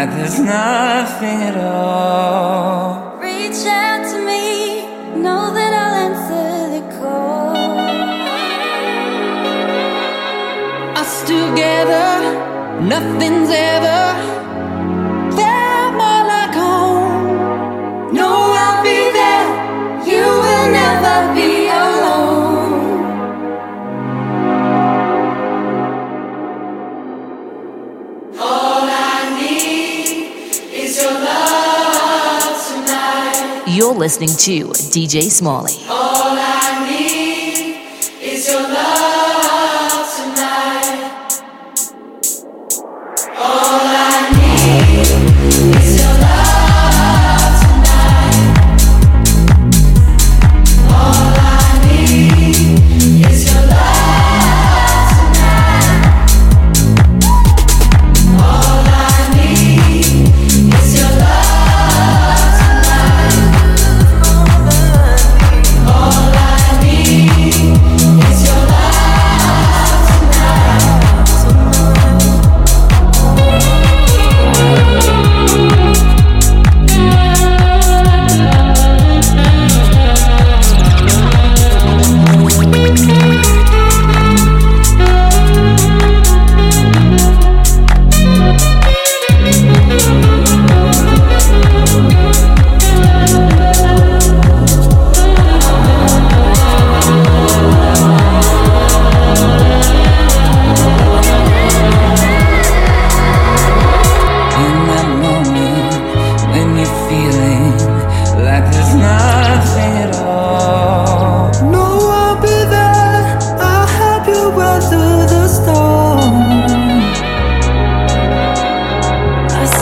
like there's nothing at all. Reach out to me, know that I'll answer the call. Us together, nothing's ever. listening to DJ Smallie.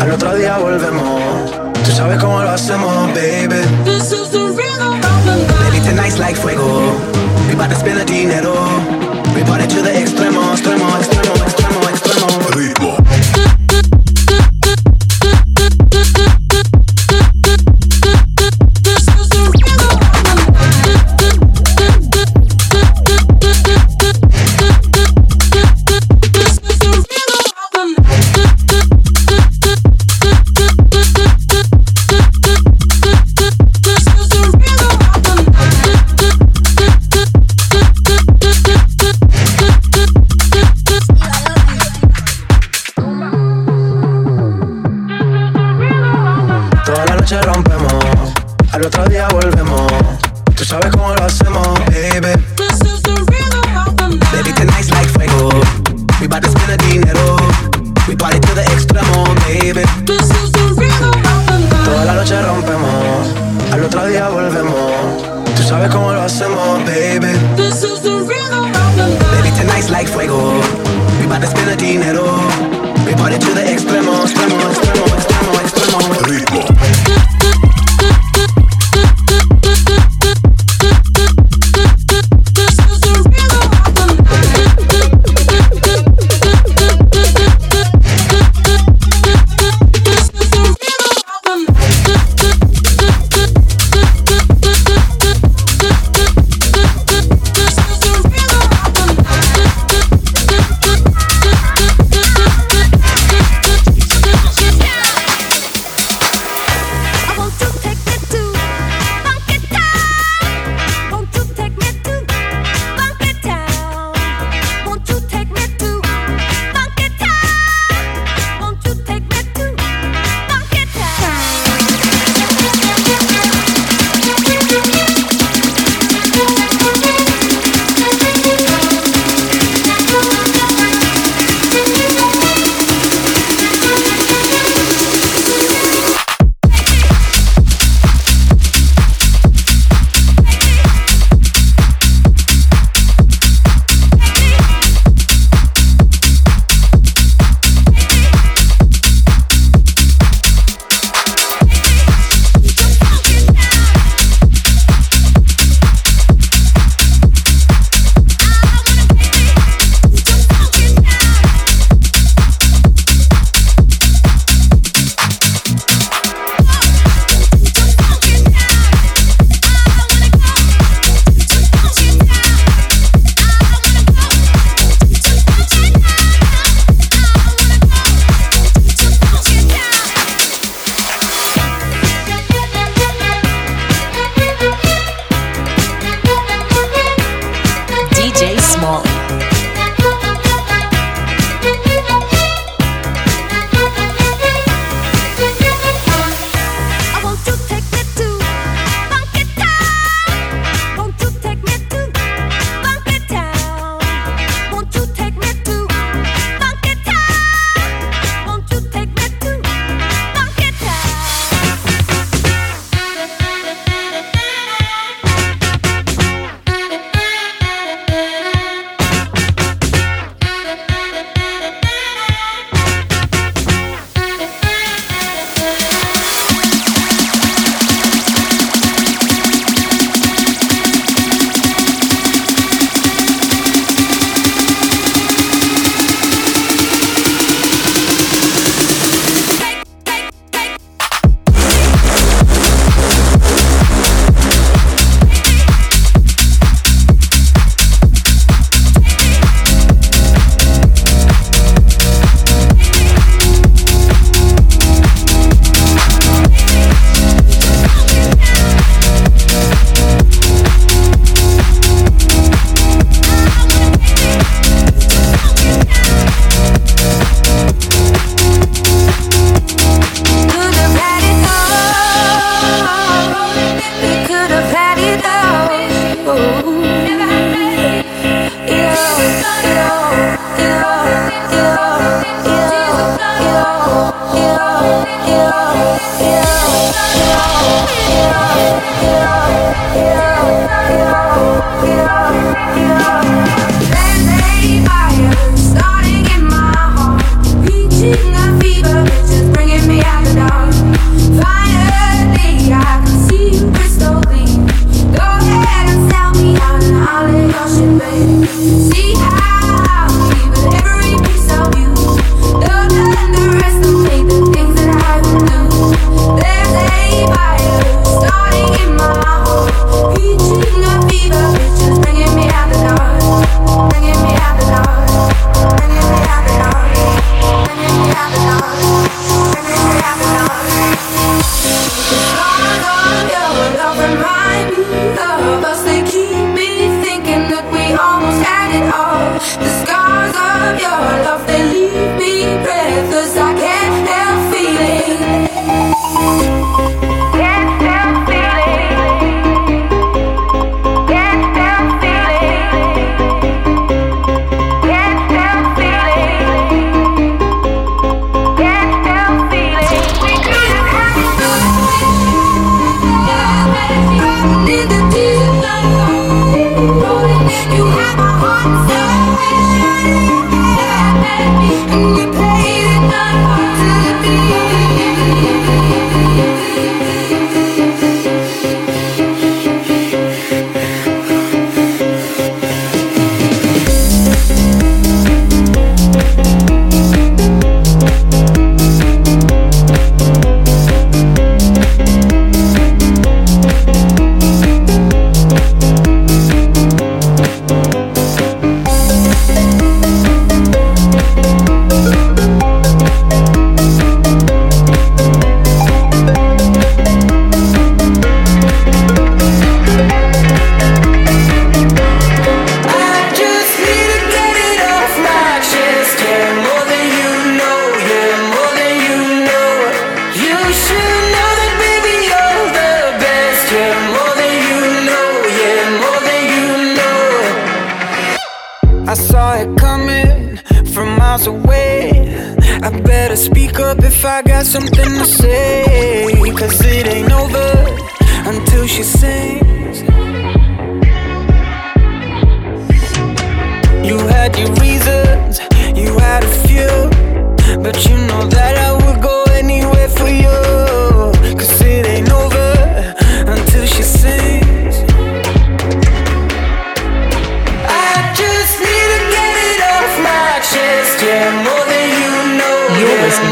al otro día volvemos. Tú sabes cómo lo hacemos, baby. This is the rhythm of like fuego. Dinero. Toda la noche rompemos, al otro día volvemos. Tú sabes cómo lo hacemos, baby. This is the rhythm of the night. Baby, tonight's like fuego. We bout to spend the dinero. saw it coming from miles away. I better speak up if I got something to say. Cause it ain't over until she sings. You had your reasons, you had a few. But you know that I would go anywhere for you.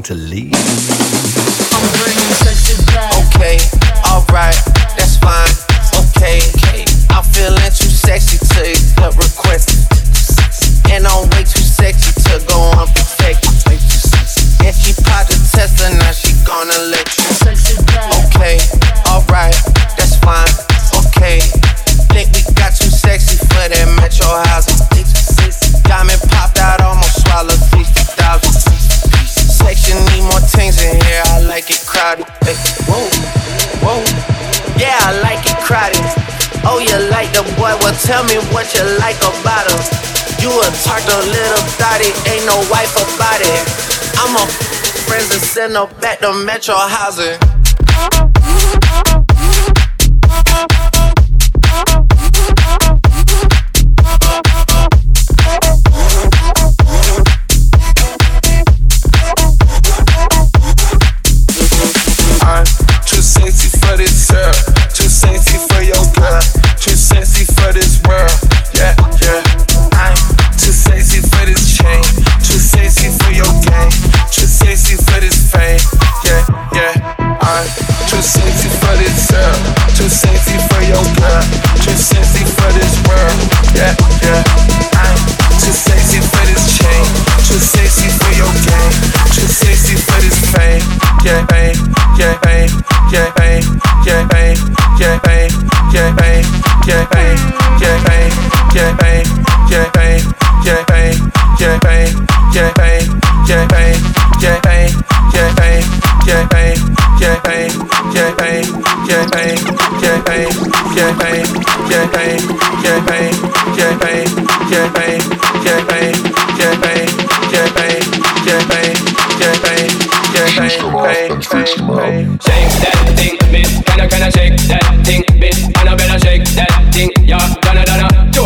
To leave. Okay, alright, that's fine. Okay, I'm feeling too sexy to accept requests. And I'm tell me what you like about him. You a tart, a little thotty, ain't no wife about it. I'm a friends and send her back to Metro housing. Shake that thing, bitch. Can I can I shake that thing, bitch. And I better shake that thing, yeah. Donna, Donna.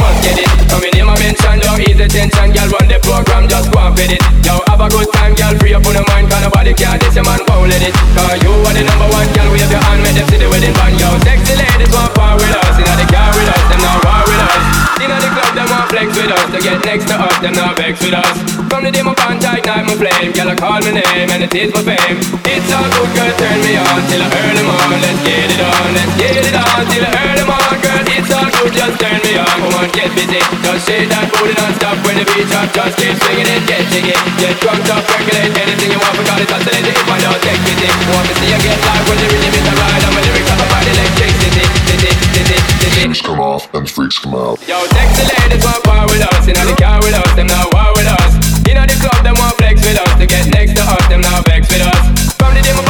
must get it Coming in my mention, no ease attention, girl. Run the program, just go and fit it. Yo, have a good time, girl. Free up on your mind, cause nobody care. This your man won't let it. Cause you are the number one, girl. Wave your hand, make them see the wedding band. Yo, sexy ladies want part the with us, with us. To get next to us, them not vex with us. From the day my contact, night my flame, girl. I call my name and it is my fame. It's all good, girl. Turn me on till I earn them on. Let's get it on, let's get it on till I earn them on, girl. It's all good, just turn me on. Come on, get busy. Just shake that booty non-stop when the beat drop Just keep swinging it, get jiggy Get drunk, up, percolate Anything you want, forgot it, oscillate If I don't take pity Want to see you get live when the rhythm is a ride And my lyrics up about electricity Things come off and freaks come out. Yo, sexy ladies want power with us. Inna the car with us, them not war with us. Inna the club, them want flex with us. To get next to us, them not vex with us. From the day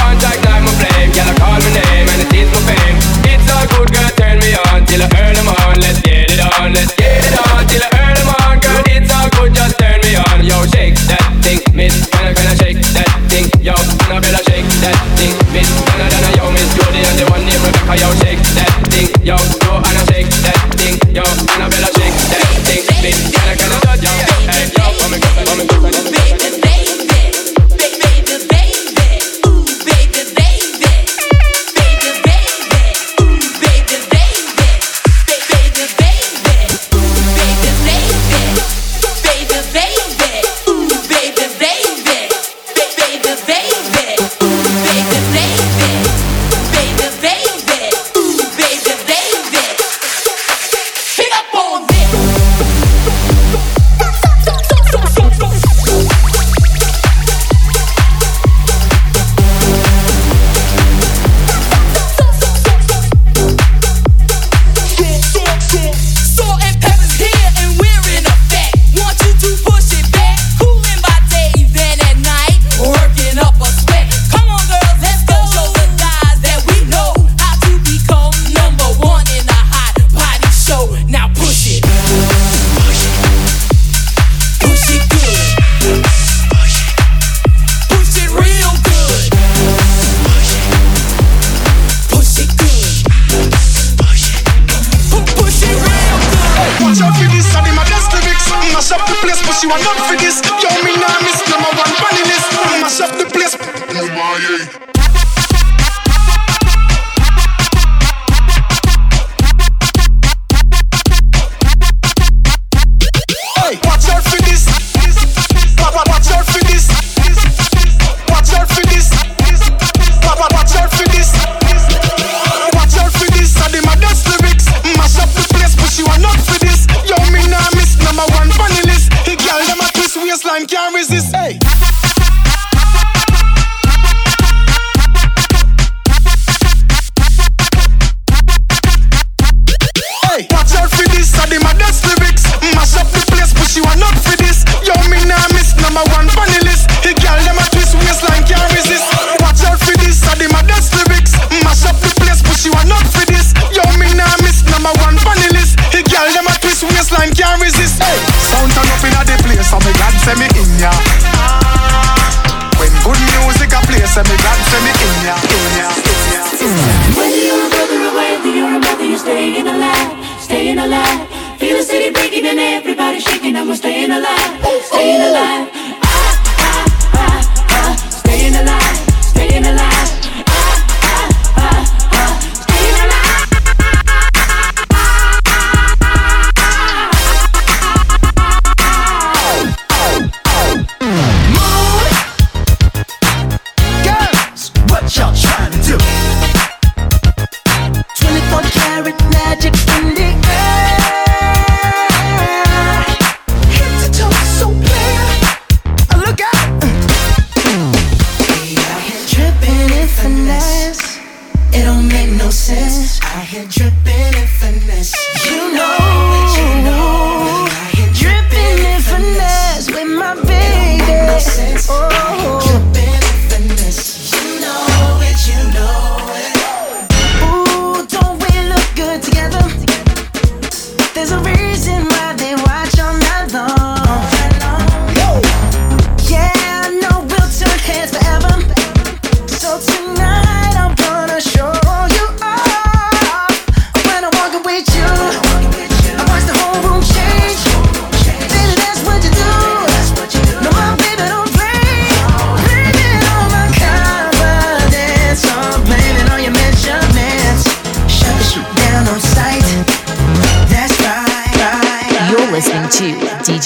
It don't make no sense. I hear dripping and finesse. You know.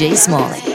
Jay Smallie.